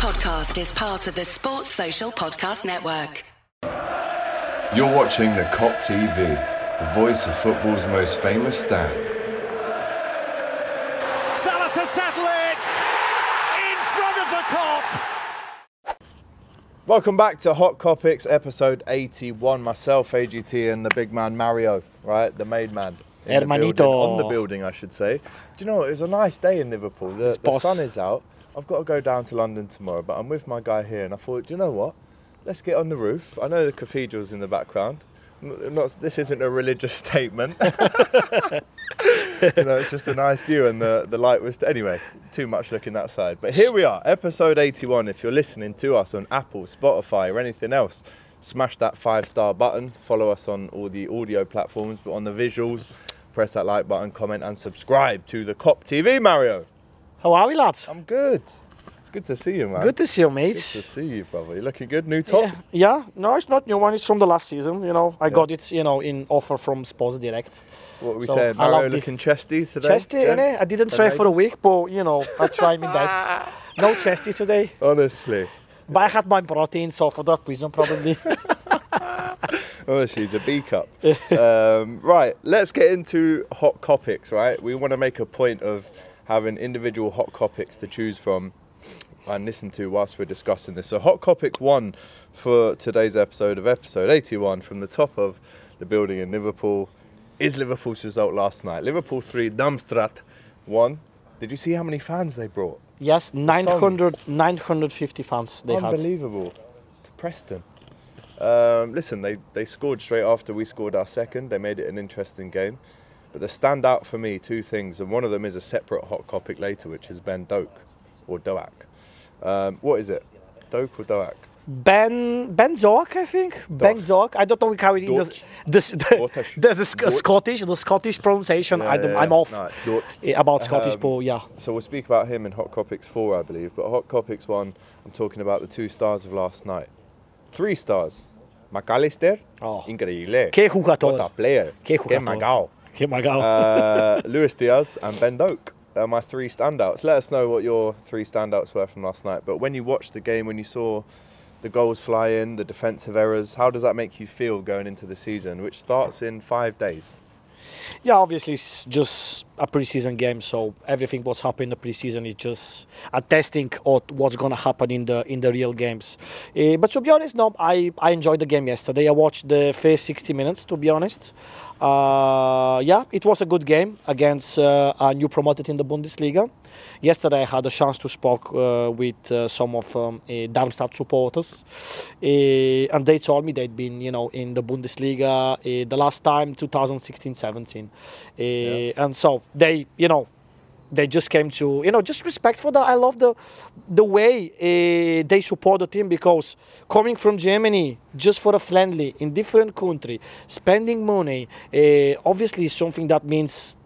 podcast is part of the Sports Social Podcast Network. You're watching the Kop TV, the voice of football's most famous stand. Salah to settle it in front of the Kop. Welcome back to Hot Kopics episode 81. Myself, AGT, and the big man Mario, right? The made man. in the building- on the building, I should say. Do you know? It was a nice day in Liverpool. The, the sun is out. I've got to go down to London tomorrow, but I'm with my guy here, and I thought, do you know what? Let's get on the roof. I know the cathedral's in the background. Not, this isn't a religious statement. you know, it's just a nice view, and the, the light was. Anyway, too much looking that side. But here we are, episode 81. If you're listening to us on Apple, Spotify, or anything else, smash that five star button. Follow us on all the audio platforms, but on the visuals, press that like button, comment, and subscribe to the Kop TV, Mario. How are we, lads? I'm good. It's good to see you, man. Good to see you, mate. Good to see you, brother. You're looking good. New top. Yeah, yeah, no, it's not new one. It's from the last season. You know, I got it. You know, in offer from Sports Direct. What we So, saying? Mario looking chesty today. Chesty, innit? I didn't try for a week, but you know, I tried my best. No chesty today, Honestly. but I had my protein, so for that reason, probably. Honestly, it's a B cup. um, right, let's get into hot topics, right? We want to make a point of having individual hot topics to choose from and listen to whilst we're discussing this. So, hot topic one for today's episode of episode 81 from the top of the building in Liverpool is Liverpool's result last night. Liverpool 3, Darmstadt 1. Did you see how many fans they brought? yes, 900, 950 fans they had. Unbelievable. To Preston. Um, listen, they, they scored straight after we scored our second. They made it an interesting game. But the stand out for me, two things, and one of them is a separate hot topic later, which is Ben Doak or Doak. Um, what is it? Doak or Doak? Ben Ben Zoak, I think. Ben Zoak. I don't know how it is. Dorch. The, the, the, the, Sc- Scottish, the Scottish pronunciation. I Yeah, don't, yeah, I'm yeah. off No, about Scottish, Um, yeah. So we'll speak about him in Hot Topics 4, I believe. But Hot Topics 1, I'm talking about the two stars of last night. Three stars. Mac Allister. Oh. Increíble. Qué jugador. What a player. Qué Qué magao. Okay, my God. uh, Luis Diaz and Ben Doak are my three standouts. Let us know what your three standouts were from last night. But when you watched the game, when you saw the goals fly in, the defensive errors, how does that make you feel going into the season, which starts in five days? Yeah, obviously it's just a preseason game, so everything what's happening in the preseason is just a testing of what's gonna happen in the in the real games. Eh, but to be honest, no, I I enjoyed the game yesterday. I watched the first 60 minutes. To be honest, uh, yeah, it was a good game against uh, a new promoted in the Bundesliga. Yesterday, I had a chance to speak uh, with uh, some of um, Darmstadt supporters, and they told me they'd been, you know, in the Bundesliga the last time 2016-17, uh, and so they, you know, they just came to, you know, just respect for that. I love the the way uh, they support the team because coming from Germany just for a friendly in different country, spending money, uh, obviously is something that means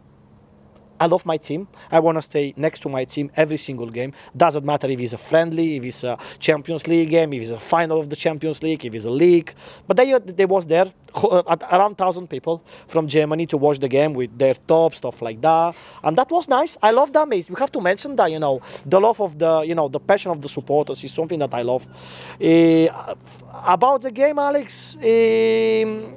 I love my team. I want to stay next to my team every single game. Doesn't matter if it's a friendly, if it's a Champions League game, if it's a final of the Champions League, if it's a league. But they, they was there uh, around thousand people from Germany to watch the game with their top stuff like that, and that was nice. I love that, mate. We have to mention that. You know, the love of the, you know, the passion of the supporters is something that I love. Uh, about the game, Alex. Um,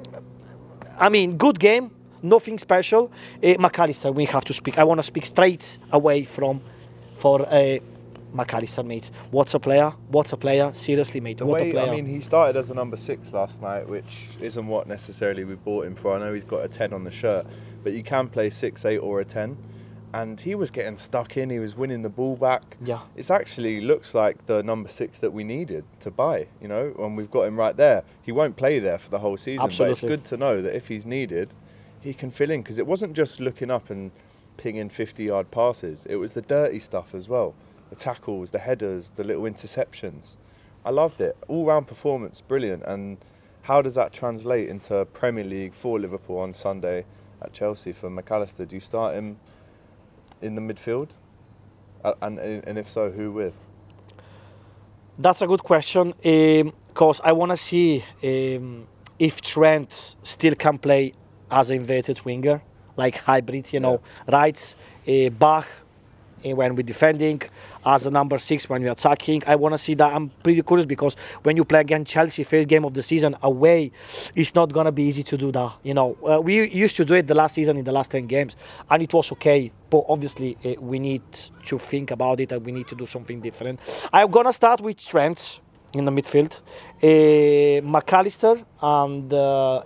I mean, good game, nothing special. Uh, Mac Allister, we have to speak. I want to speak straight away from for uh, Mac Allister, mate. What's a player? What's a player? Seriously, mate. The what a player. I mean, he started as a number six last night, which isn't what necessarily we bought him for. I know he's got a 10 on the shirt, but you can play six, eight, or a 10. And he was getting stuck in, he was winning the ball back. Yeah. It's actually looks like the number six that we needed to buy, you know, and we've got him right there. He won't play there for the whole season, but it's good to know that if he's needed, he can fill in because it wasn't just looking up and pinging 50 yard passes, it was the dirty stuff as well the tackles, the headers, the little interceptions. I loved it. All round performance, brilliant. And how does that translate into Premier League for Liverpool on Sunday at Chelsea for Mac Allister? Do you start him in the midfield? And, and if so, who with? That's a good question because I want to see um, if Trent still can play as inverted winger, like hybrid, you know, right, uh, back, eh, when we're defending, as a number six when we're attacking. I want to see that. I'm pretty curious because when you play against Chelsea, first game of the season away, it's not gonna be easy to do that. You know, uh, we used to do it the last season in the last ten games, and it was okay. But obviously, uh, we need to think about it and we need to do something different. I'm gonna start with Trent in the midfield, uh, Mac Allister and uh,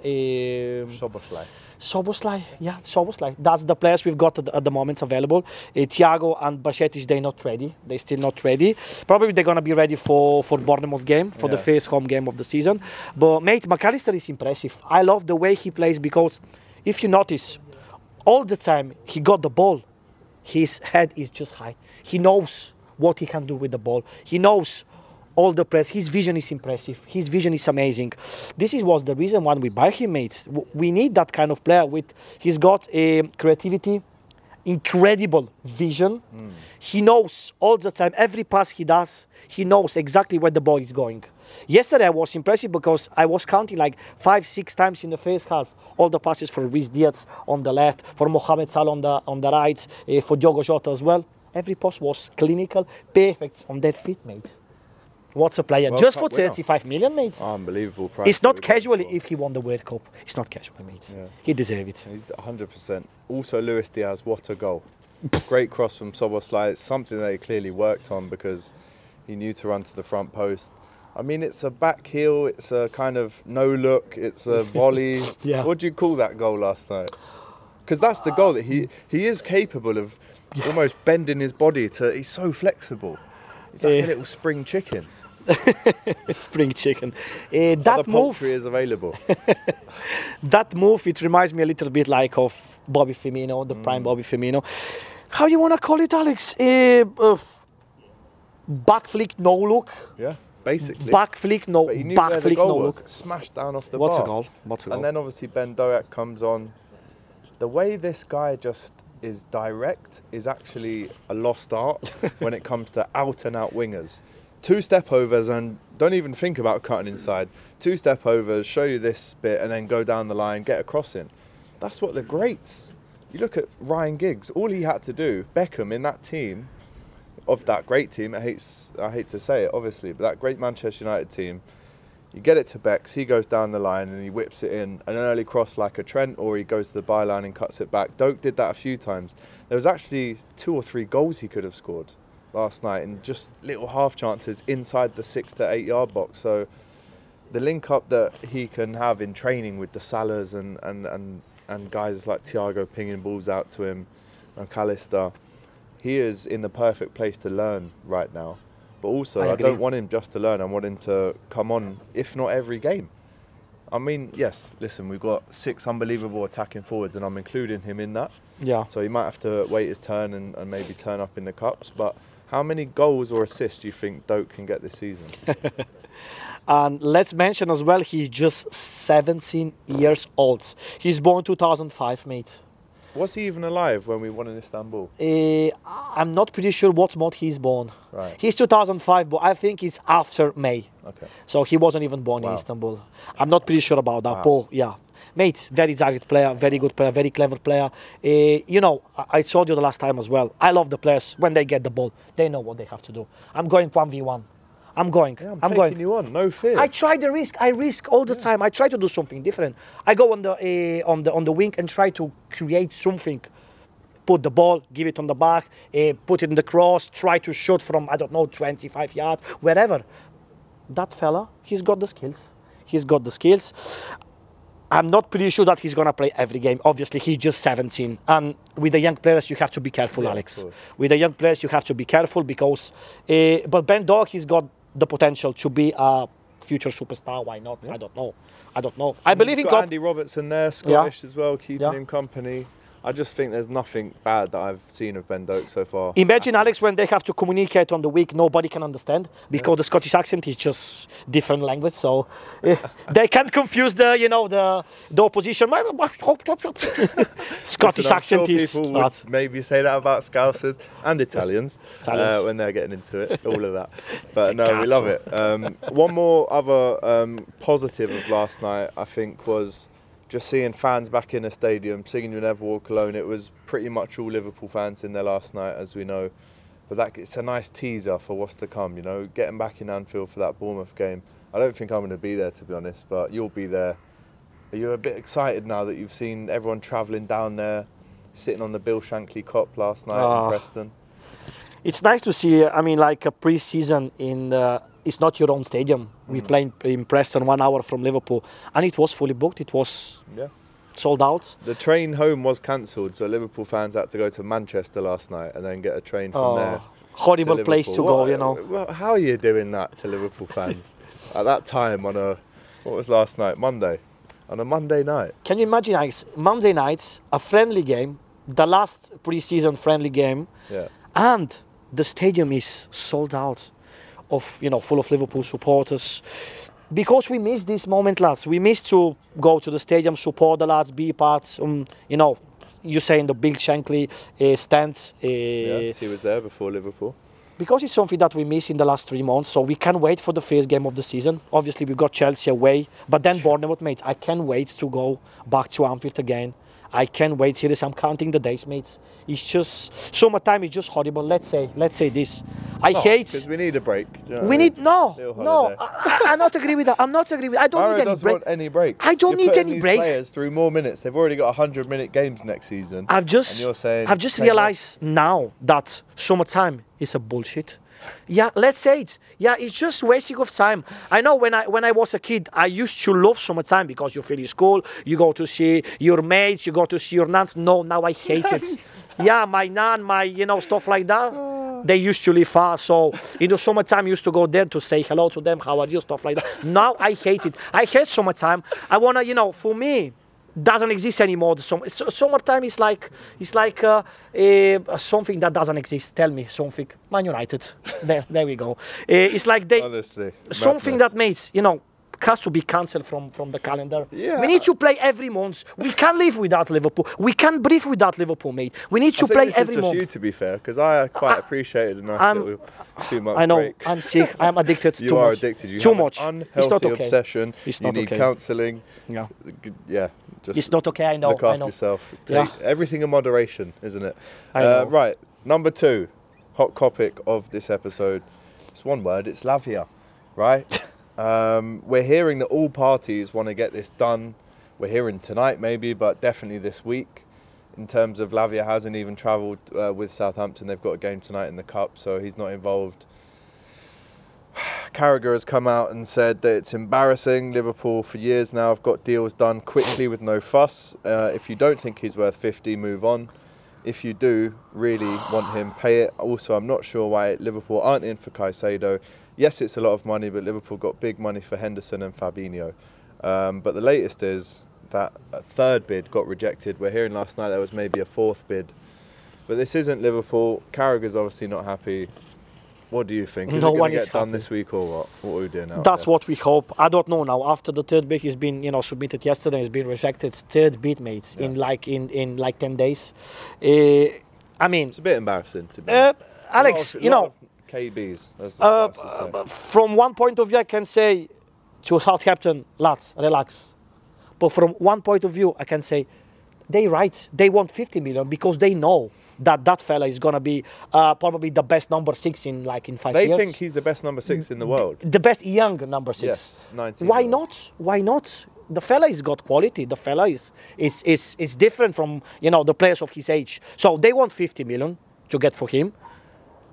Szoboszlai. Szoboszlai, yeah, Szoboszlai. That's the players we've got at the, at the moment available. Uh, Thiago and Bajcetic, they're not ready. They're still not ready. Probably they're gonna be ready for for Bournemouth game for the Yeah. first home game of the season. But mate, Mac Allister is impressive. I love the way he plays because if you notice, all the time he got the ball, his head is just high. He knows what he can do with the ball. He knows all the press. His vision is impressive. His vision is amazing. This is was the reason why we buy him, mates. We need that kind of player with. He's got a creativity, incredible vision. He knows all the time. Every pass he does, he knows exactly where the ball is going. Yesterday I was impressive because I was counting like five, six times in the first half. All the passes for Luis Diaz on the left, for Mohamed Salah on the on the right, eh, for Diogo Jota as well. Every pass was clinical, perfect on their feet, mate. What's a player? World Just Cup for winner. 35 million, mate. Unbelievable price. it's not casually if he won the World Cup. It's not casual, mate. Yeah. He deserves it. 100%. Also, Luis Diaz, what a goal. Great cross from Szoboszlai. It's something that he clearly worked on because he knew to run to the front post. I mean, it's a back heel, it's a kind of no look, it's a volley. Yeah. What do you call that goal last night? Because that's the goal that he, he is capable of almost bending his body to. He's so flexible. He's like Yeah. a little spring chicken. Spring chicken. Other that move, poultry is available. that move, it reminds me a little bit like of Bobby Firmino, the Mm. prime Bobby Firmino. How you wanna call it, Alex? Eh, uh, back flick, no look. yeah, basically. Back flick, no. Back flick, no was. look. Smashed down off the What's bar. a goal? What's a goal? And then obviously Ben Doak comes on. The way this guy just is direct is actually a lost art when it comes to out and out wingers. Two step overs and don't even think about cutting inside. Two step overs, show you this bit and then go down the line, get a cross in. That's what the greats. You look at Ryan Giggs, all he had to do, Beckham in that team, of that great team, I hate, I hate to say it obviously, but that great Manchester United team, you get it to Bex, he goes down the line and he whips it in an early cross like a Trent, or he goes to the byline and cuts it back. Doak did that a few times. There was actually two or three goals he could have scored last night, and just little half chances inside the six to eight yard box. So the link up that he can have in training with the Salahs and and and, and guys like Thiago pinging balls out to him, and Callister, he is in the perfect place to learn right now. But also, I I, don't want him just to learn. I want him to come on, if not every game. I mean, yes, listen, we've got six unbelievable attacking forwards, and I'm including him in that. Yeah. So he might have to wait his turn and, and maybe turn up in the cups. But how many goals or assists do you think Doak can get this season? And let's mention as well, he's just 17 years old. He's born 2005, mate. Was he even alive when we won in Istanbul? Uh, I'm not pretty sure what month he's born. Right. He's 2005, but I think it's after May. Okay. So he wasn't even born in Istanbul. I'm not pretty sure about that, Wow. but yeah. Mate, very target player, very good player, very clever player. Uh, you know, I, I told you the last time as well. I love the players when they get the ball. They know what they have to do. I'm going 1v1. I'm going. Yeah, I'm, I'm taking going. you on. No fear. I try the risk. I risk all the time. I try to do something different. I go on the uh, on the on the wing and try to create something. Put the ball, give it on the back, uh, put it in the cross, try to shoot from I don't know 25 yards, wherever. That fella, he's got the skills. He's got the skills. I'm not pretty sure that he's gonna play every game. Obviously, he's just 17, and with the young players, you have to be careful, Yeah, Alex. With the young players, you have to be careful because. Uh, but Ben Dog, he's got the potential to be a future superstar. Why not? I don't know. I don't know. I believe He's in Klopp. Andy Robertson there, Scottish as well, keeping Yeah. him company. I just think there's nothing bad that I've seen of Ben Doak so far. Imagine Alex when they have to communicate on the week, nobody can understand because the Scottish accent is just different language, so eh, they can't confuse the you know the the opposition. Scottish Listen, accent sure is people not. would maybe say that about Scousers and Italians, Italians. Uh, when they're getting into it, all of that. But no, we love it. Um, one more other um, positive of last night, I think, was just seeing fans back in the stadium singing "You Never Walk Alone." It was pretty much all Liverpool fans in there last night, as we know. But that it's a nice teaser for what's to come. You know, getting back in Anfield for that Bournemouth game. I don't think I'm going to be there to be honest, but you'll be there. Are you a bit excited now that you've seen everyone travelling down there, sitting on the Bill Shankly Kop last night Ah. in Preston? It's nice to see. I mean, like a pre-season in. Uh, it's not your own stadium. We Mm. play in, Preston, one hour from Liverpool, and it was fully booked. It was Yeah. sold out. The train home was cancelled, so Liverpool fans had to go to Manchester last night and then get a train from there. Oh, horrible to place to Liverpool. go, you know. what- How are you doing that to Liverpool fans at that time on a what was last night Monday, on a Monday night? Can you imagine, Monday nights, a friendly game, the last pre-season friendly game, Yeah, and the stadium is sold out of you know full of liverpool supporters because we missed this moment lads we missed to go to the stadium support the lads be part um, you know you saying the big shankly uh, stand uh, yeah. He was there before Liverpool. because it's something that we miss in the last three months so we can wait for the first game of the season obviously we got chelsea away but then bournemouth mate i can't wait to go back to anfield again I can't wait. Seriously, I'm counting the days, mates. It's just summertime is just horrible. Let's say, let's say this. I hate. because we need a break. you know We need no, no. I, I, I not agree with that. I'm not agree with. I don't need any break. any breaks. I don't You're need any break. Players through more minutes. They've already got 100 minute games next season. I've just, and you're saying I've just realized now that summertime is a bullshit. Yeah, let's say it. Yeah, it's just wasting of time. I know when I when I was a kid, I used to love summertime because you finish school, you go to see your mates, you go to see your nuns. No, now I hate it. Yeah, my nan, my you know stuff like that. They used to live far, so in the summertime, I used to go there to say hello to them, how are you, stuff like that. Now I hate it. I hate summertime. I wanna, you know, for me, doesn't exist anymore. The summer, so- summertime is like it's like uh, eh, something that doesn't exist. Tell me something. Man United. there, there we go. Eh, it's like they Honestly, something madness. that makes you know has to be cancelled from from the calendar. Yeah. We need to play every month. We can't live without Liverpool. We can't breathe without Liverpool, mate. We need to I play every month. you, to be fair, because I quite appreciated a nice I'm- little two month I know. break. I'm sick. I'm addicted. you too are much. addicted. You too much. An It's not unhealthy okay. obsession. It's you not need okay. counselling. Yeah. Yeah. Just It's not okay. I know. look I after know. yourself. Yeah. Everything in moderation, isn't it? Uh, right. Number two, hot topic of this episode. It's one word. It's Lavia, right? um, we're hearing that all parties want to get this done. We're hearing tonight, maybe, but definitely this week. In terms of Lavia, hasn't even travelled uh, with Southampton. They've got a game tonight in the cup, so he's not involved. Carragher has come out and said that it's embarrassing. Liverpool for years now have got deals done quickly with no fuss. Uh, if you don't think he's worth 50, move on. If you do really want him, pay it. Also, I'm not sure why Liverpool aren't in for Caicedo. Yes, it's a lot of money, but Liverpool got big money for Henderson and Fabinho. Um, but the latest is that a third bid got rejected. We're hearing last night there was maybe a fourth bid. But this isn't Liverpool. Carragher's obviously not happy. What do you think? Is No it going to get done happy. this week or what? What are we doing now? That's what we hope. I don't know now. After the third bid has been, you know, submitted yesterday, it's been rejected. Third bid, mates, in like in in like ten days. Uh, I mean, It's a bit embarrassing to be. uh. Alex, of- you know, KBs. As the Scousers say. uh, from one point of view, I can say to Southampton, lads, relax. But from one point of view, I can say they right. They want 50 million because they know that that fella is gonna be uh, probably the best number six in like in five they years. They think he's the best number six in the world. the best young number six. Yes, 19 Why not? Why not? The fella is got quality. The fella is is is is different from you know the players of his age. So they want 50 million to get for him.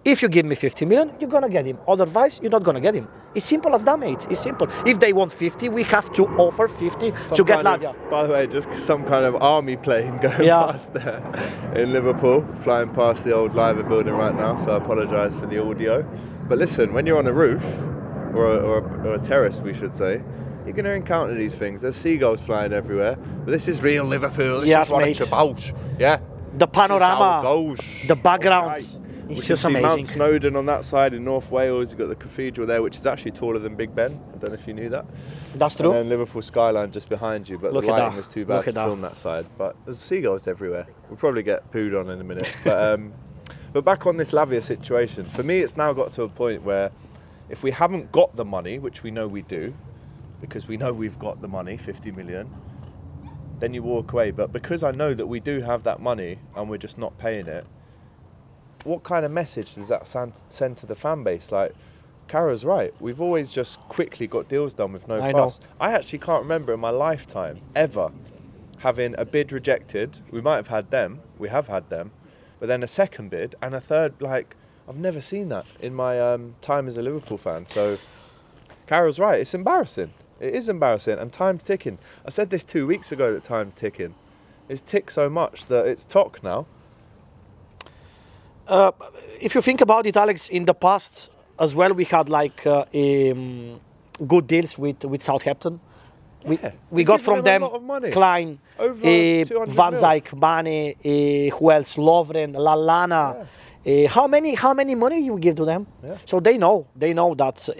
If you give me 50 million, you're gonna get him. Otherwise, you're not gonna get him. It's simple as that, mate. It's simple. If they want 50, we have to offer 50 to get Lavia. by the way, just some kind of army plane going Yeah. past there in Liverpool, flying past the old Liver building right now. So I apologise for the audio. But listen, when you're on a roof or a, or a, or a terrace, we should say. You're going to encounter these things. There's seagulls flying everywhere, but this is real Liverpool. This Yes, is what mate. it's about. Yeah. The panorama, This is how it goes. the background, Right. It's we just can see Mount. Snowdon on that side in North Wales. You've got the cathedral there, which is actually taller than Big Ben. I don't know if you knew that. That's And then Liverpool skyline just behind you, but Look the at lighting was too bad Look to at that. film that side. But there's seagulls everywhere. We'll probably get pooed on in a minute. But um, but back on this Lavia situation, for me, it's now got to a point where if we haven't got the money, which we know we do, because we know we've got the money, 50 million, then you walk away. But because I know that we do have that money and we're just not paying it, what kind of message does that send, send to the fan base? Like, Carra's right. We've always just quickly got deals done with no I know. fuss. I actually can't remember in my lifetime ever having a bid rejected. We might have had them. We have had them, but then a second bid and a third. Like, I've never seen that in my um, time as a Liverpool fan. So, Carra's right. It's embarrassing. It is embarrassing, and time's ticking. I said this two weeks ago that time's ticking. It's ticked so much that it's talk now. Uh, if you think about it, Alex, in the past as well, we had like uh, um, good deals with with Southampton. We, Yeah, we we've got from them them a lot of money. Clyne, uh, Van. Dijk, Mane, uh, who else? Lovren, Lallana. Uh, how many how many money you give to them? Yeah. So they know they know that uh,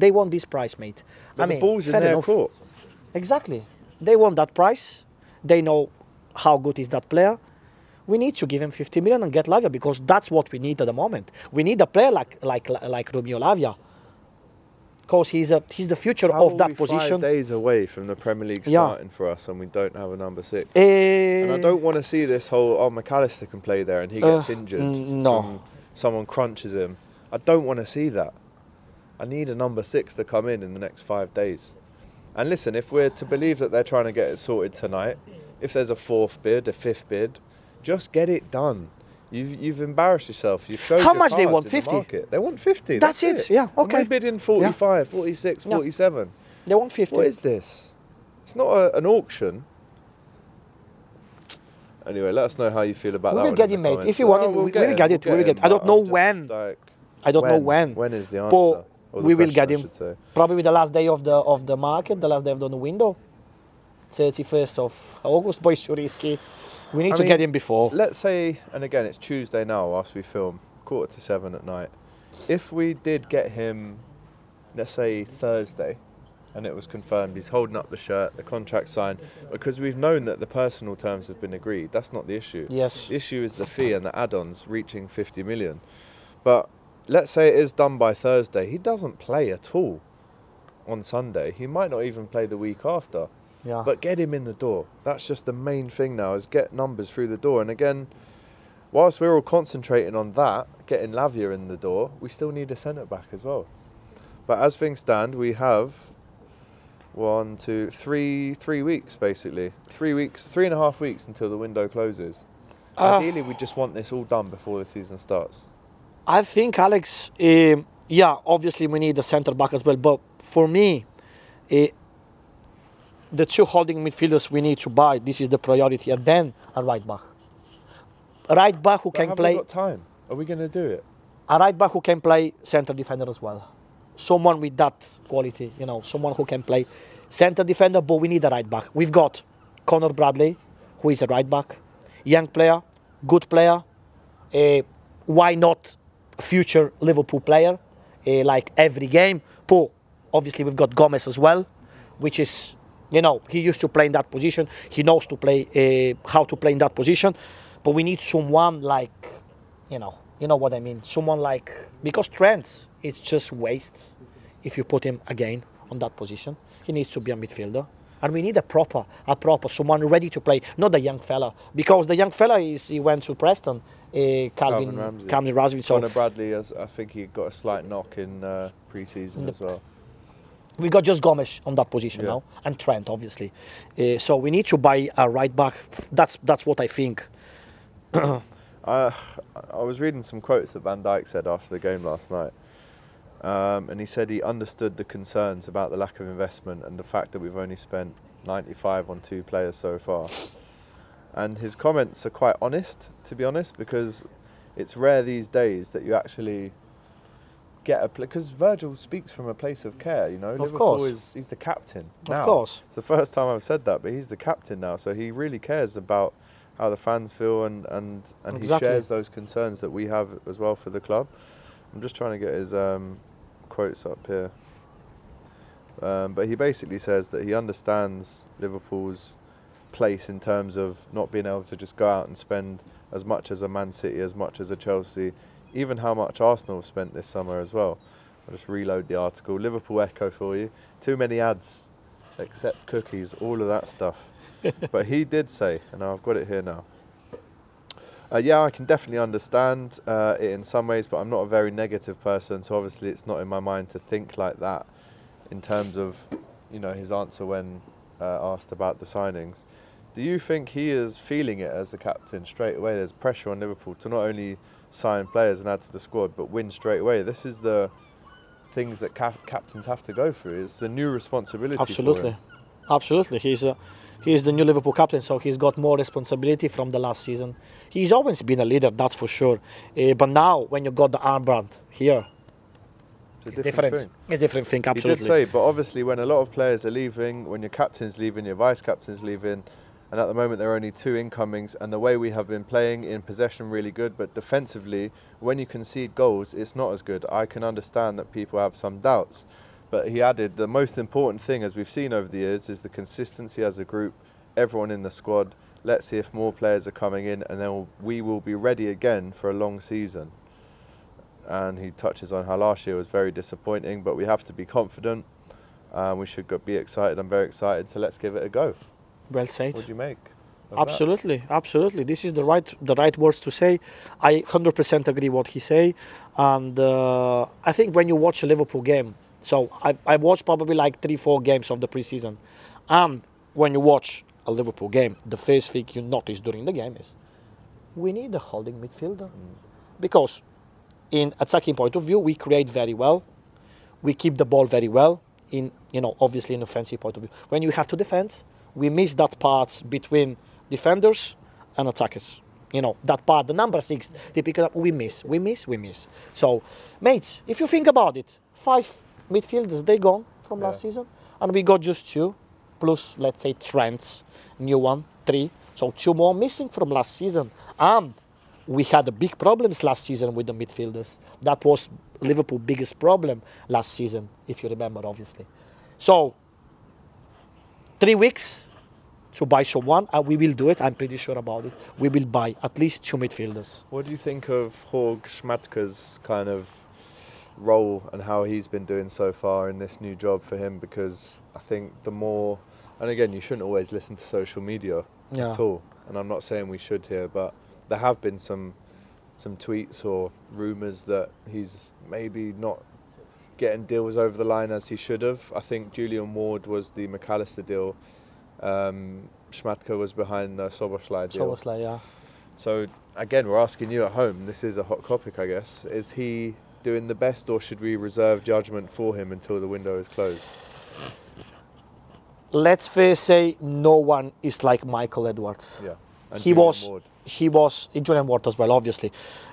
they want this price, mate. But I mean, ball's in their enough. court. Exactly. They want that price. They know how good is that player. We need to give him 50 million and get Lavia because that's what we need at the moment. We need a player like like like Romeo Lavia. Because he's a he's the future How of that position. Five days away from the Premier League Yeah. starting for us, and we don't have a number six. Eh, And I don't want to see this whole oh Mac Allister can play there and he gets Uh, injured. no. someone crunches him. I don't want to see that. I need a number six to come in in the next five days. And listen, if we're to believe that they're trying to get it sorted tonight, if there's a fourth bid, a fifth bid, just get it done. You've, you've embarrassed yourself. You've showed How much they want? in the 50? They want 50. That's That's, it, yeah, okay. we're bidding 45, 46, Yeah. 47. they want 50. What is this? It's not a, an auction. Anyway, let us know how you feel about that. We'll get it, mate. If you want it, we- we will get it, we will get it. I don't know when. like, I don't know when. When is the answer? But the we will get him. Probably the last day of the of the market, the last day of the window, 31st of August. Boy, it's risky. We need I to mean, get him before. Let's say, and again, it's Tuesday now whilst we film, quarter to seven at night. If we did get him, let's say Thursday, and it was confirmed he's holding up the shirt, the contract signed, because we've known that the personal terms have been agreed. That's not the issue. Yes. The issue is the fee and the add-ons reaching 50 million. But let's say it is done by Thursday. He doesn't play at all on Sunday. He might not even play the week after. Yeah. But get him in the door. That's just the main thing now is get numbers through the door. And again, whilst we're all concentrating on that, getting Lavia in the door, we still need a centre back as well. But as things stand, we have one, two, three, three weeks basically. Three weeks, three and a half weeks until the window closes. Ah. Ideally, we just want this all done before the season starts. I think Alex, um yeah, obviously we need a centre back as well. But for me, uh, the two holding midfielders we need to buy. This is the priority, and then a right back. A right back who But can have play. we got time? Are we going to do it? a right back who can play centre defender as well. Someone with that quality, you know, someone who can play centre defender, but we need a right back. We've got Conor Bradley, who is a right back, young player, good player. Uh, why not future Liverpool player, uh, like every game? But obviously we've got Gomez as well, which is, you know, he used to play in that position. He knows to play uh, how to play in that position. But we need someone like you know, you know what I mean. Someone like because Trent is just waste if you put him again on that position. He needs to be a midfielder, and we need a proper, a proper someone ready to play, not a young fella. Because the young fella is he went to Preston, uh, Calvin, Calvin Ramsay. Ramsay. So Conor Bradley, has, I think he got a slight knock in uh, pre-season as well. We got just Gomez on that position Yeah. now, and Trent obviously. Uh, so we need to buy a right back. That's that's what I think. I I was reading some quotes that Van Dijk said after the game last night, um, and he said he understood the concerns about the lack of investment and the fact that we've only spent 95 on two players so far. And his comments are quite honest, to be honest, because it's rare these days that you actually get a because Virgil speaks from a place of care. You know, Of Liverpool course. is he's the captain. Now. Of course. It's the first time I've said that, but he's the captain now, so he really cares about how the fans feel and and and Exactly. he shares those concerns that we have as well for the club. I'm just trying to get his um, quotes up here. Um, but he basically says that he understands Liverpool's place in terms of not being able to just go out and spend as much as a Man City, as much as a Chelsea, even how much Arsenal have spent this summer as well. I'll just reload the article. Liverpool Echo for you. Too many ads, accept cookies, all of that stuff. but he did say, and I've got it here now. Uh, yeah, I can definitely understand uh, it in some ways, but I'm not a very negative person, so obviously it's not in my mind to think like that. In terms of, you know, his answer when uh, asked about the signings, do you think he is feeling it as the captain straight away? There's pressure on Liverpool to not only sign players and add to the squad, but win straight away. This is the things that cap- captains have to go through. It's a new responsibility. Absolutely, absolutely. He's a, he's the new Liverpool captain, so he's got more responsibility from the last season. He's always been a leader, that's for sure. Uh, but now, when you got the armband here, It's a it's different. thing. It's a different thing. Absolutely. He did say, but obviously, when a lot of players are leaving, when your captain's leaving, your vice captain's leaving, and at the moment there are only two incomings, and the way we have been playing in possession really good, but defensively, when you concede goals, it's not as good. I can understand that people have some doubts, but he added the most important thing, as we've seen over the years, is the consistency as a group, everyone in the squad. Let's see if more players are coming in, and then we will be ready again for a long season. And he touches on how last year was very disappointing, but we have to be confident. Um, we should be excited. I'm very excited, so let's give it a go. Well said. What do you make? of that? Absolutely, absolutely. This is the right the right words to say. I 100% agree what he say, and uh, I think when you watch a Liverpool game, so I I watched probably like three four games of the preseason, and when you watch a Liverpool game, the first thing you notice during the game is we need a holding midfielder, because in attacking point of view we create very well, we keep the ball very well. In you know obviously in offensive point of view, when you have to defend, we miss that part between defenders and attackers. You know that part, the number six, they pick it up. We miss, we miss, we miss. So, mates, if you think about it, five midfielders they gone from last season, and we got just two, plus let's say Trent's new one, three. So two more missing from last season, and we had a big problems last season with the midfielders. That was Liverpool' biggest problem last season, if you remember, obviously. So three weeks to buy someone, and we will do it. I'm pretty sure about it. We will buy at least two midfielders. What do you think of Jorg Schmadtke's kind of role and how he's been doing so far in this new job for him? Because I think the more, and again, you shouldn't always listen to social media Yeah. at all. And I'm not saying we should here, but there have been some some tweets or rumours that he's maybe not getting deals over the line as he should have. I think Julian Ward was the Mac Allister deal. Um, Schmadtke was behind the Szoboszlai So deal. like, yeah. So again, we're asking you at home. This is a hot topic, I guess. Is he doing the best, or should we reserve judgment for him until the window is closed? Let's first say no one is like Michael Edwards. Yeah. And he Julian was Ward. he was uh, Julian Ward as well obviously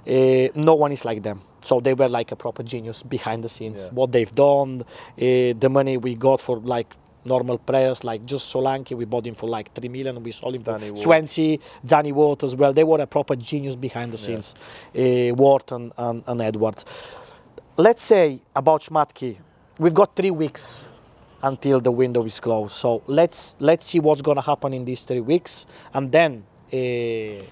uh, no one is like them so they were like a proper genius behind the scenes Yeah. what they've done uh, the money we got for like normal players like just Solanke we bought him for like 3 million we sold him Danny for. Swansea Danny Ward as well they were a proper genius behind the Yeah. scenes uh, Ward and, and, and Edwards let's say about Schmadtke we've got three weeks until the window is closed. So let's let's see what's gonna happen in these three weeks, and then uh,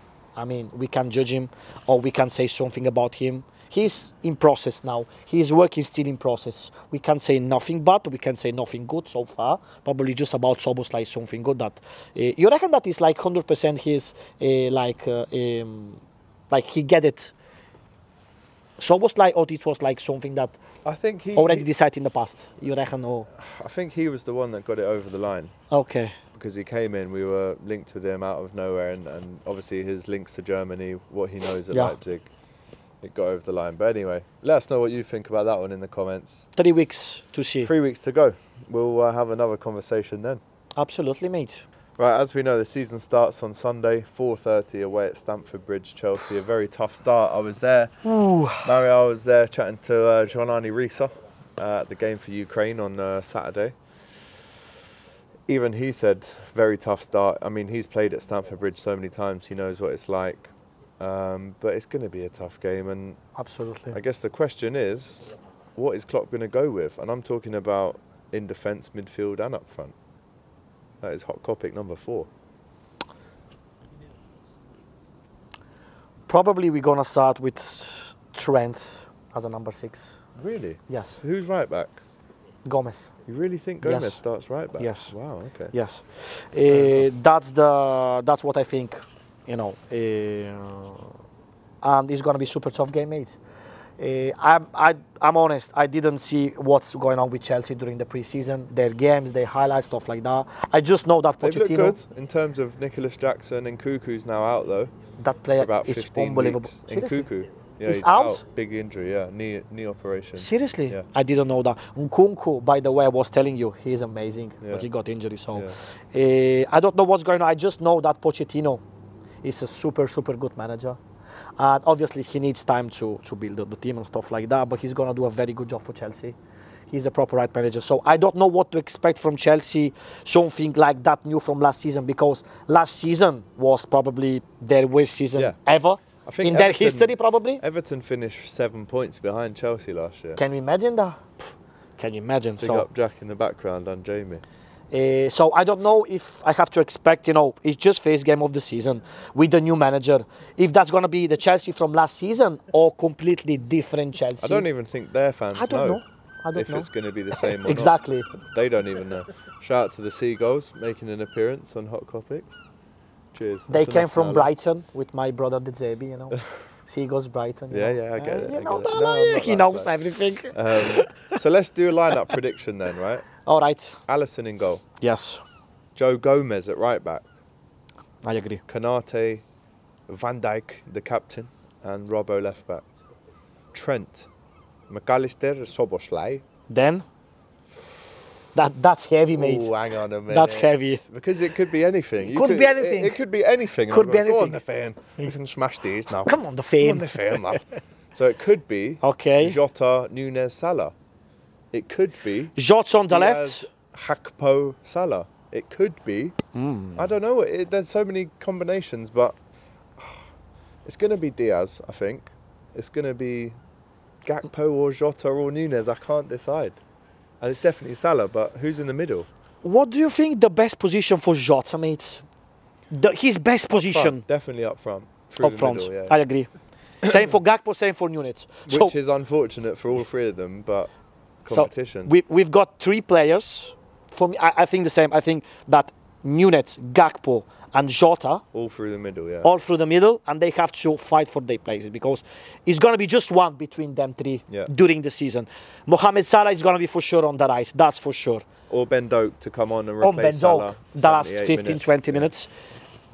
I mean we can judge him or we can say something about him. He's in process now. His work is still in process. We can't say nothing bad. We can say nothing good so far. Probably just about Szoboszlai something good. That uh, you reckon that is like hundred percent his uh, like uh, um, like he get it. Szoboszlai or it was like something that I think he. already he- decided in the past. You reckon? Oh, I think he was the one that got it over the line okay. because he came in. We were linked with him out of nowhere, and, and obviously his links to Germany, what he knows at Yeah. Leipzig, it got over the line. But anyway, let us know what you think about that one in the comments. Three weeks to see. Three weeks to go. We'll uh, have another conversation then. Absolutely, mate. Right, as we know, the season starts on Sunday, 4.30 away at Stamford Bridge, Chelsea. A very tough start. I was there. Mario, I was there chatting to uh, Giovanni Risa uh, at the game for Ukraine on uh, Saturday. Even he said, very tough start. I mean, he's played at Stamford Bridge so many times, he knows what it's like. Um, but it's going to be a tough game. And Absolutely. I guess the question is, what is Klopp going to go with? And I'm talking about in defence, midfield, and up front. That is hot topic number four. Probably we're gonna start with Trent as a number six. Really? Yes. Who's right back? Gomez. You really think Gomez Yes. starts right back? Yes. Wow. Okay. Yes, uh, that's the that's what I think. You know, uh, and it's gonna be super tough game, mate. Uh, I'm I, I'm honest. I didn't see what's going on with Chelsea during the preseason. Their games, their highlights, stuff like that. I just know that They've looked Pochettino, good in terms of Nicolas Jackson and Cuckoo's now out though that player, about is unbelievable. In? Cuckoo. Yeah, He's out? Big injury. Yeah, knee knee operation. Seriously, Yeah. I didn't know that. Nkunku, by the way, I was telling you, he's amazing, Yeah. but he got injured. So uh, I don't know what's going on. I just know that Pochettino is a super, super good manager. And obviously, he needs time to, to build up the team and stuff like that, but he's going to do a very good job for Chelsea. He's a proper right manager. So I don't know what to expect from Chelsea, something like that new from last season, because last season was probably their worst season Yeah. ever. I think in their history, probably. Everton finished seven points behind Chelsea last year. Can you imagine that? Can you imagine? Big so, up Jack in the background and Jamie. Uh, so I don't know if I have to expect, you know, it's just first game of the season with the new manager. If that's gonna be the Chelsea from last season or completely different Chelsea. I don't even think their fans I don't know, know. I don't know. if know. it's going to be the same or Exactly. not. They don't even know. Shout out to the Seagulls making an appearance on Hot Topics. Cheers. They came from. Brighton with my brother the De Zerbi, you know. Seagulls Brighton. you Yeah, know. yeah, I get Uh, it, You I know, it. no, No, he knows everything. Um, so let's do a lineup prediction then, right? All right. Alisson in goal. Yes, Joe Gomez at right back. I agree. Konaté, Van Dijk, the captain, and Robbo left back. Trent, McAllister, Szoboszlai. Then, that that's heavy, mate. Oh, hang on a minute. That's heavy. Because it could be anything. You Could be anything. It, it could be anything. Could be going, Go on the fan. We can smash these now. Come on, the fame. on the fan, lad. so it could be Okay. Jota, Nunez, Salah. It could be Jots on the left. Gakpo, Salah. It could be. Hmm. I don't know. It, there's so many combinations, but it's going to be Diaz, I think. It's going to be Gakpo or Jota or Nunez. I can't decide. And it's definitely Salah, but who's in the middle? What do you think the best position for Jota, mate? The, his best position Front, definitely up front. Up front. middle, yeah. I agree. same for Gakpo, same for Nunez. So, Which is unfortunate for all three of them, but so competition. we, we've got three players. For me, I, I think the same. I think that Nunez, Gakpo, and Jota all through the middle, yeah. all through the middle, and they have to fight for their places because it's going to be just one between them three Yeah. during the season. Mohamed Salah is going to be for sure on the right. That's for sure. Or Ben Doak to come on and On replace Ben Salah. Doak, the last 78 15, minutes. 20 Yeah. minutes.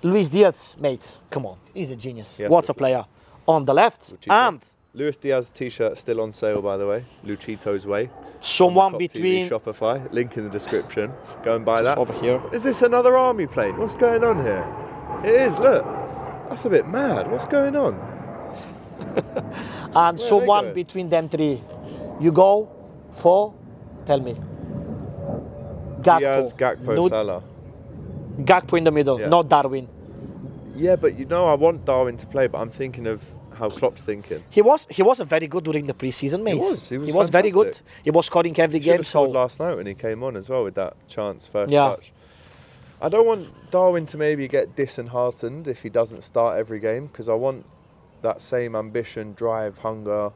Luis Diaz, mate, come on, he's a genius. Yes, What's a player? On the left, and Luis Diaz t-shirt still on sale, by the way. Luchito's way. someone Top TV between Shopify. Link in the description. Go and buy just that. over here. Is this another army plane? What's going on here? It is. Look, that's a bit mad. What's going on? and they someone between them three. You go for, tell me. Gakpo. Diaz, Gakpo, No- Salah. Gakpo in the middle, Yeah. not Darwin. Yeah, but you know I want Darwin to play, but I'm thinking of how Klopp's thinking. He was he was very good during the preseason, mate. He was, he was very good. He was scoring every Should game. So last night when he came on as well with that chance first Yeah. touch. I don't want Darwin to maybe get disheartened if he doesn't start every game because I want that same ambition, drive, hunger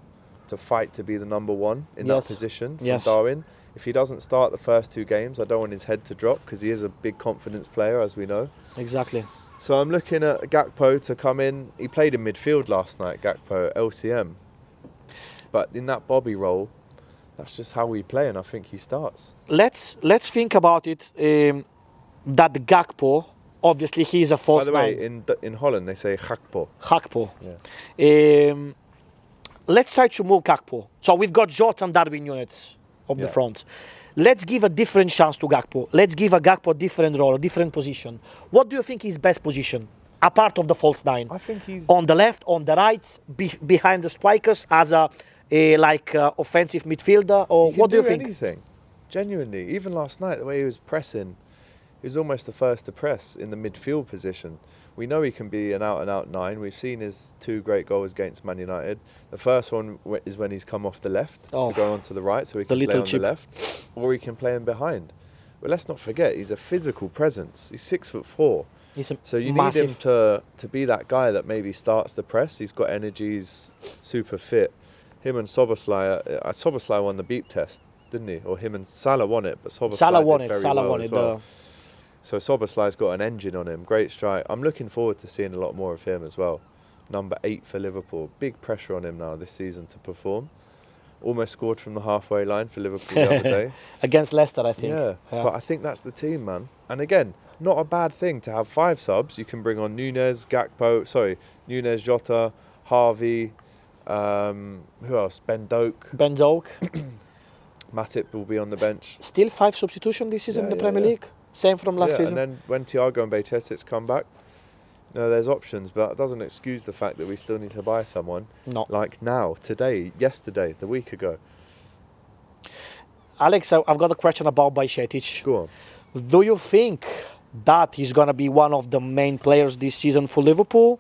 to fight to be the number one in Yes. that position from Yes. Darwin. If he doesn't start the first two games, I don't want his head to drop because he is a big confidence player, as we know. exactly. So I'm looking at Gakpo to come in. He played in midfield last night, Gakpo, LCM. But in that Bobby role, that's just how we play, and I think he starts. Let's let's think about it. Um, that Gakpo, obviously, he's is a By the way, nine. in in Holland they say Gakpo. Gakpo. Um, let's try to move Gakpo. So we've got Jota and Darwin units up the front. Let's give a different chance to Gakpo. Let's give a Gakpo a different role, a different position. What do you think is best position? Apart of the false nine. I think he's on the left, on the right, be- behind the strikers as a, a like uh, offensive midfielder, or what do you think? Anything, genuinely. Even last night, the way he was pressing, he was almost the first to press in the midfield position. We know he can be an out-and-out nine. We've seen his two great goals against Man United. The first one w- is when he's come off the left Oh. to go onto the right, so he can play on chip. the left, or he can play in behind. But let's not forget, he's a physical presence. He's six foot four. He's a So you massive. need him to to be that guy that maybe starts the press. He's got energy. He's super fit. Him and Szoboszlai. Uh, Szoboszlai won the beep test didn't he? Or him and Salah won it, but Szoboszlai Salah won it. Salah well won it. well. the- So Szoboszlai's got an engine on him. Great strike. I'm looking forward to seeing a lot more of him as well. Number eight for Liverpool. Big pressure on him now this season to perform. Almost scored from the halfway line for Liverpool the other day. against Leicester, I think. Yeah, but I think that's the team, man. And again, not a bad thing to have five subs. You can bring on Nunez, Gakpo, sorry, Nunez, Jota, Harvey, um, who else? Ben Doak, Ben Doak. Matip will be on the bench. Still five substitution this season Yeah, in the yeah, Premier yeah. League. Same from last yeah, season. and then when Thiago and Bajcetic come back, no, there's options, but that doesn't excuse the fact that we still need to buy someone Not like now, today, yesterday, the week ago. Alex, I've got a question about Bajcetic. Go on. Do you think that he's going to be one of the main players this season for Liverpool?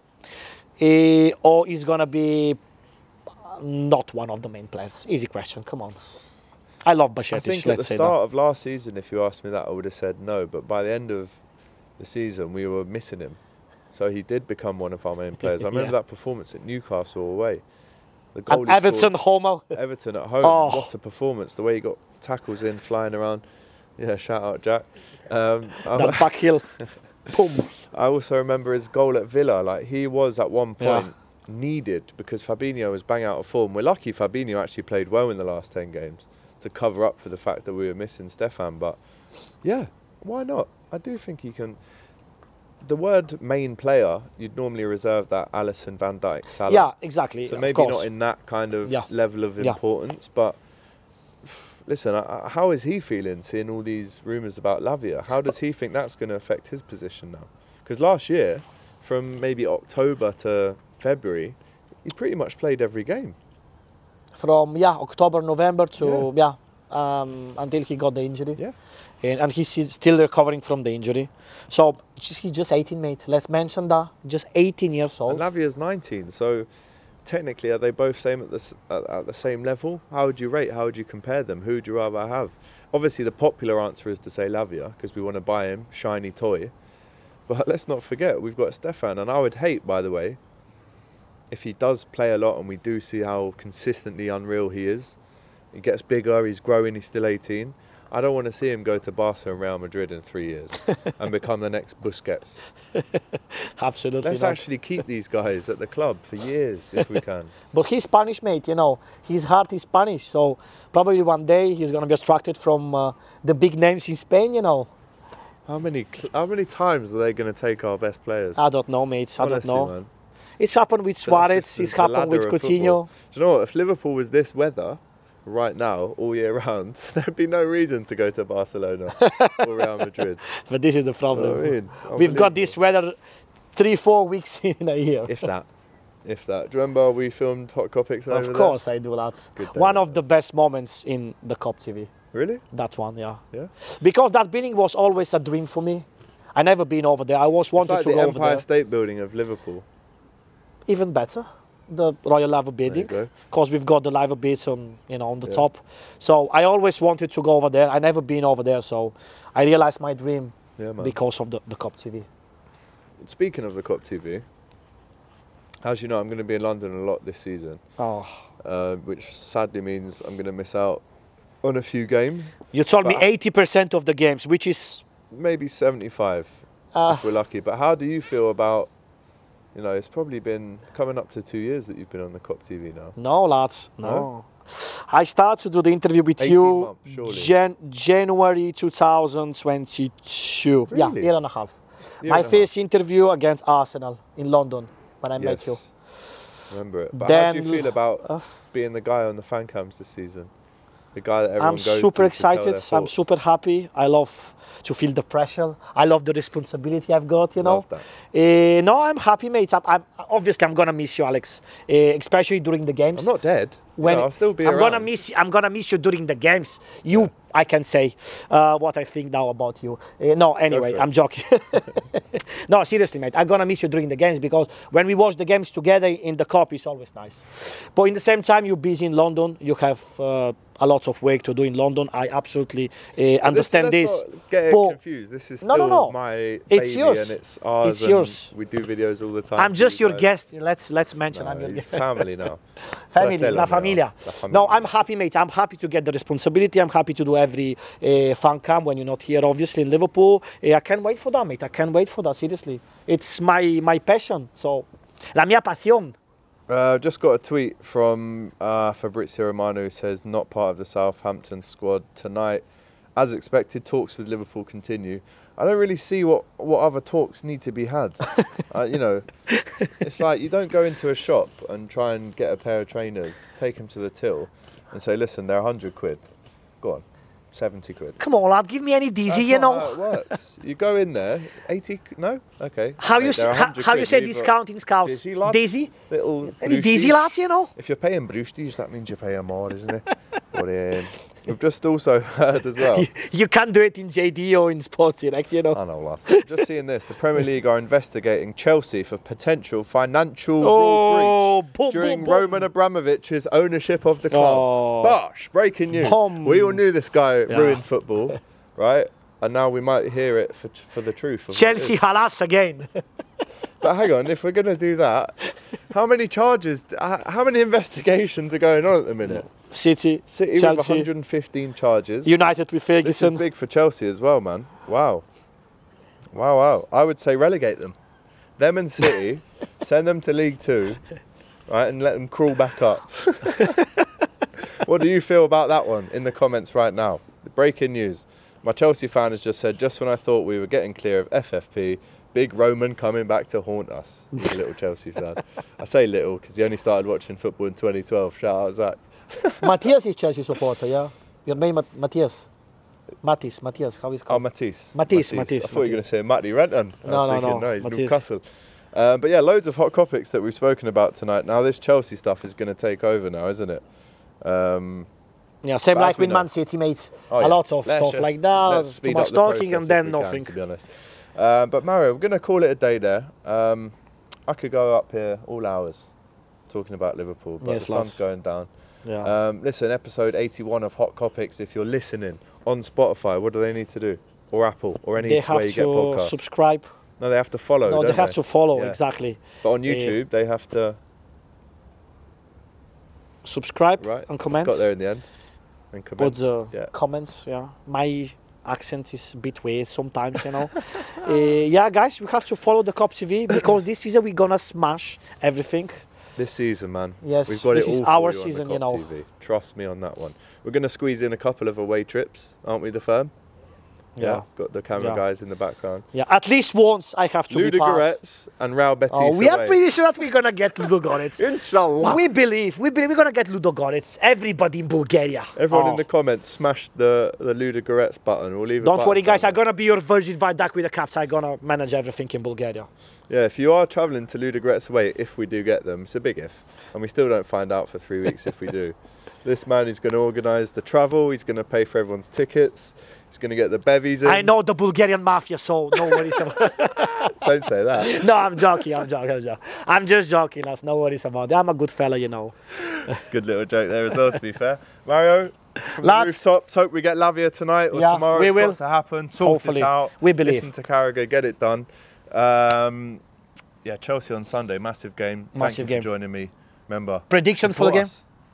Eh, or is going to be not one of the main players? Easy question. Come on. I love I think at the start that. of last season, if you asked me that, I would have said no. But by the end of the season, we were missing him. So he did become one of our main players. I remember Yeah. that performance at Newcastle away. The goal he Everton Homer. Everton at home. Oh. What a performance! The way he got tackles in, flying around. Yeah, shout out Jack. Um, I- That back heel. Boom. I also remember his goal at Villa. Like he was at one Yeah. point needed because Fabinho was bang out of form. We're lucky Fabinho actually played well in the last ten games to cover up for the fact that we were missing Stefan. But yeah, why not? I do think he can. The word main player, you'd normally reserve that Alisson, Van Dijk, Salah. Yeah, exactly. So maybe not in that kind of Yeah. level of Yeah. importance, but listen, uh, how is he feeling seeing all these rumours about Lavia? How does he think that's going to affect his position now? Because last year, from maybe October to February, he pretty much played every game. From yeah October, November to yeah, um, until he got the injury. Yeah. and, and he's still recovering from the injury. So just, he's just 18, mate. Let's mention that. Just 18 years old. And Lavia's 19, so technically, are they both same at the at, at the same level? How would you rate? How would you compare them? Who would you rather have? Obviously, the popular answer is to say Lavia because we want to buy him, shiny toy. But let's not forget we've got Stefan, and I would hate, by the way, if he does play a lot and we do see how consistently unreal he is. He gets bigger, he's growing, he's still 18. I don't want to see him go to Barca and Real Madrid in three years and become the next Busquets. Absolutely Let's not. actually keep these guys at the club for years if we can. But he's Spanish, mate. You know, his heart is Spanish. So probably one day he's gonna be attracted from uh, the big names in Spain. You know, How many how many times are they going to take our best players? I don't know, mate. I Honestly, don't know. man. It's happened with Suarez. the- It's happened with Coutinho. Do you know what? If Liverpool was this weather right now, all year round, there'd be no reason to go to Barcelona or Real Madrid. But this is the You know problem. I mean? We've got this weather three, four weeks in a year. If that. If that. Do you remember we filmed Hot Kopics over of there? course, I do that. One of the best moments in the Kop TV. Really? That one, yeah. Yeah. Because that building was always a dream for me. I never been over there. I always wanted like to go over there. the Empire there. State Building of Liverpool. Even better, the Royal Liver building, because we've got the Liver bits on, you know, on the Yeah. top. So I always wanted to go over there. I never been over there, so I realized my dream Yeah, because of the, the Kop TV. Speaking of the Kop TV, as you know, I'm going to be in London a lot this season, Oh, uh, which sadly means I'm going to miss out on a few games. you told me 80% of the games, which is maybe 75 uh, if we're lucky. But how do you feel about, you know, it's probably been coming up to two years that you've been on the Kop TV now. no, lads, no. No? I started to do the interview with you months. Jan- January 2022. Yeah, year and a half. Year My a half. first interview against Arsenal in London when I met Yes. you. Remember it. But how do you feel about uh, being the guy on the fan cams this season? The guy that everyone I'm super excited. I'm super happy. I love to feel the pressure. I love the responsibility I've got. You know. Eh, no, I'm happy, mate. I'm, I'm obviously I'm gonna miss you, Alex. Eh, especially during the games. I'm not dead. when no, I'll still be I'm around. gonna miss you. I'm gonna miss you during the games. You, I can say uh, what I think now about you. Uh, no, anyway. I'm joking. no, seriously, mate. I'm gonna miss you during the games because when we watch the games together in the cup, it's always nice. But in the same time, you're busy in London. You have uh, a lot of work to do in London. I absolutely uh, understand this. not Get confused. This is No, no, no. my It's yours. and it's ours. It's yours. We do videos all the time. I'm just your guys. guest. Let's let's mention No, I'm your guest. family now. family, la familia. La familia. No, I'm happy, mate. I'm happy to get the responsibility. I'm happy to do every uh, fan cam when you're not here, obviously in Liverpool. Uh, I can't wait for that, mate. I can't wait for that. Seriously, it's my my passion. So, la mia pasión. Uh, just got a tweet from uh, Fabrizio Romano who says not part of the Southampton squad tonight. As expected, talks with Liverpool continue. I don't really see what, what other talks need to be had. uh, you know, it's like you don't go into a shop and try and get a pair of trainers, take them to the till, and say, "Listen, they're hundred quid. Go on, seventy quid." Come on, lad, give me any dizzy, you know. how it works. you go in there, eighty. No, okay. How you s- how, how you say Leave it- discount in Scouse? Dizzy, lad. Dizzy? Little Any brewsties. dizzy lads, you know? If you're paying Brewsties, that means you're paying more, isn't it? but um, we've just also heard as well. You can't do it in JD or in Sports Direct, you know. I know, lad. Just seeing this, the Premier League are investigating Chelsea for potential financial Oh, rule boom, breach during boom, boom. Roman Abramovich's ownership of the club. Oh. Bosh! Breaking news. Boom. We all knew this guy Yeah. ruined football, right? And now we might hear it for, for the truth. of what it Chelsea halas again. But hang on, if we're going to do that, how many charges, how many investigations are going on at the minute? City, City with Chelsea, 115 charges. United with Ferguson. This is big for Chelsea as well, man. Wow. Wow, wow. I would say relegate them. Them and City, send them to League Two, right, and let them crawl back up. what do you feel about that one in the comments right now? Breaking news. My Chelsea fan has just said, just when I thought we were getting clear of FFP, big Roman coming back to haunt us. A little Chelsea fan. I say little because he only started watching football in 2012. Shout out Zach. Matthias is Chelsea supporter, yeah? Your name Mat- Matthias. Matisse, Matthias, how is it called? Oh, called? Matisse. Matisse, Matisse, I thought you were going to say Matty Renton. I No, was no, thinking, no, he's Matisse. Newcastle. Um, but yeah, loads of hot topics that we've spoken about tonight. Now this Chelsea stuff is going to take over now, isn't it? Um, yeah, same like with Man City, mate. oh, a yeah. lot of Let's stuff just- like that. Too much talking and then we can, nothing. to be honest. Uh, but Mario, we're going to call it a day there. Um, I could go up here all hours talking about Liverpool, but Yes, the sun's lads. going down. yeah. Um, listen, episode 81 of Hot Kopics. If you're listening on Spotify, what do they need to do? Or Apple, or any they way have you get to subscribe. no, they have to follow. no, they don't have to follow, Yeah. exactly. But on YouTube, they have to. Subscribe Right. and comment. Got there in the end. And Put comment. the yeah. comments, yeah. My accent is a bit weird sometimes, you know. uh, yeah, guys, we have to follow the Kop TV because this season we're gonna smash everything. This season, man. Yes, We've got this it is all for our you season, you know. TV. Trust me on that one. We're to squeeze in a couple of away trips, aren't we, the firm? Yeah, got the camera Yeah. guys in the background. Yeah, at least once I have to. Ludogorets and Real Betis. Oh, we are pretty sure that we're gonna get Ludogorets. Inshallah. we believe, we believe we're gonna get Ludogorets. Everybody in Bulgaria. Everyone Oh. in the comments, smash the, the Ludogorets button. We'll leave Don't worry, guys. down I'm gonna be your Virgil van Dijk with the caps. I'm gonna manage everything in Bulgaria. Yeah, if you are travelling to Ludogorets away, if we do get them, it's a big if. And we still don't find out for three weeks if we do. This man is going to organise the travel, he's going to pay for everyone's tickets, he's going to get the bevies in. I know the Bulgarian mafia, so no worries about Don't say that. No, I'm joking. I'm joking. I'm, joking. I'm just joking, That's No worries about it. I'm a good fella, you know. Good little joke there as well, to be fair. Mario, from Lads. the rooftops, hope we get Lavia tonight or Yeah, tomorrow. we It's will. got to happen. Sort Hopefully. it out. We believe. Listen to Carragher, get it done. Um, yeah, Chelsea on Sunday, massive game. Thank Massive you game. for joining me. Remember. Prediction for the game?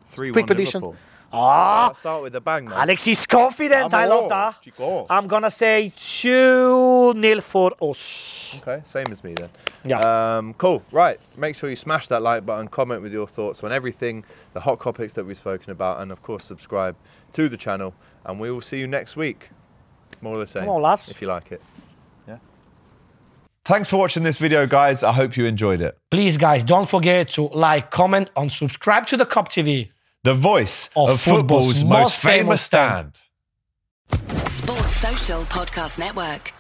Three Quick prediction. Liverpool. Ah, I'll start with the bang, man. Alex is confident. I love Vamos, that. Chico. I'm gonna say 2 0 for us. Okay, same as me then. Yeah. Um, cool. Right. Make sure you smash that like button, comment with your thoughts on everything, the hot topics that we've spoken about, and of course subscribe to the channel. And we will see you next week. More of the same. Come on, lads. If you like it. Thanks for watching this video, guys. I hope you enjoyed it. Please, guys, don't forget to like, comment, and subscribe to the Kop TV. The voice Of of, football's, football's most most famous famous stand. Sports Social Podcast Network.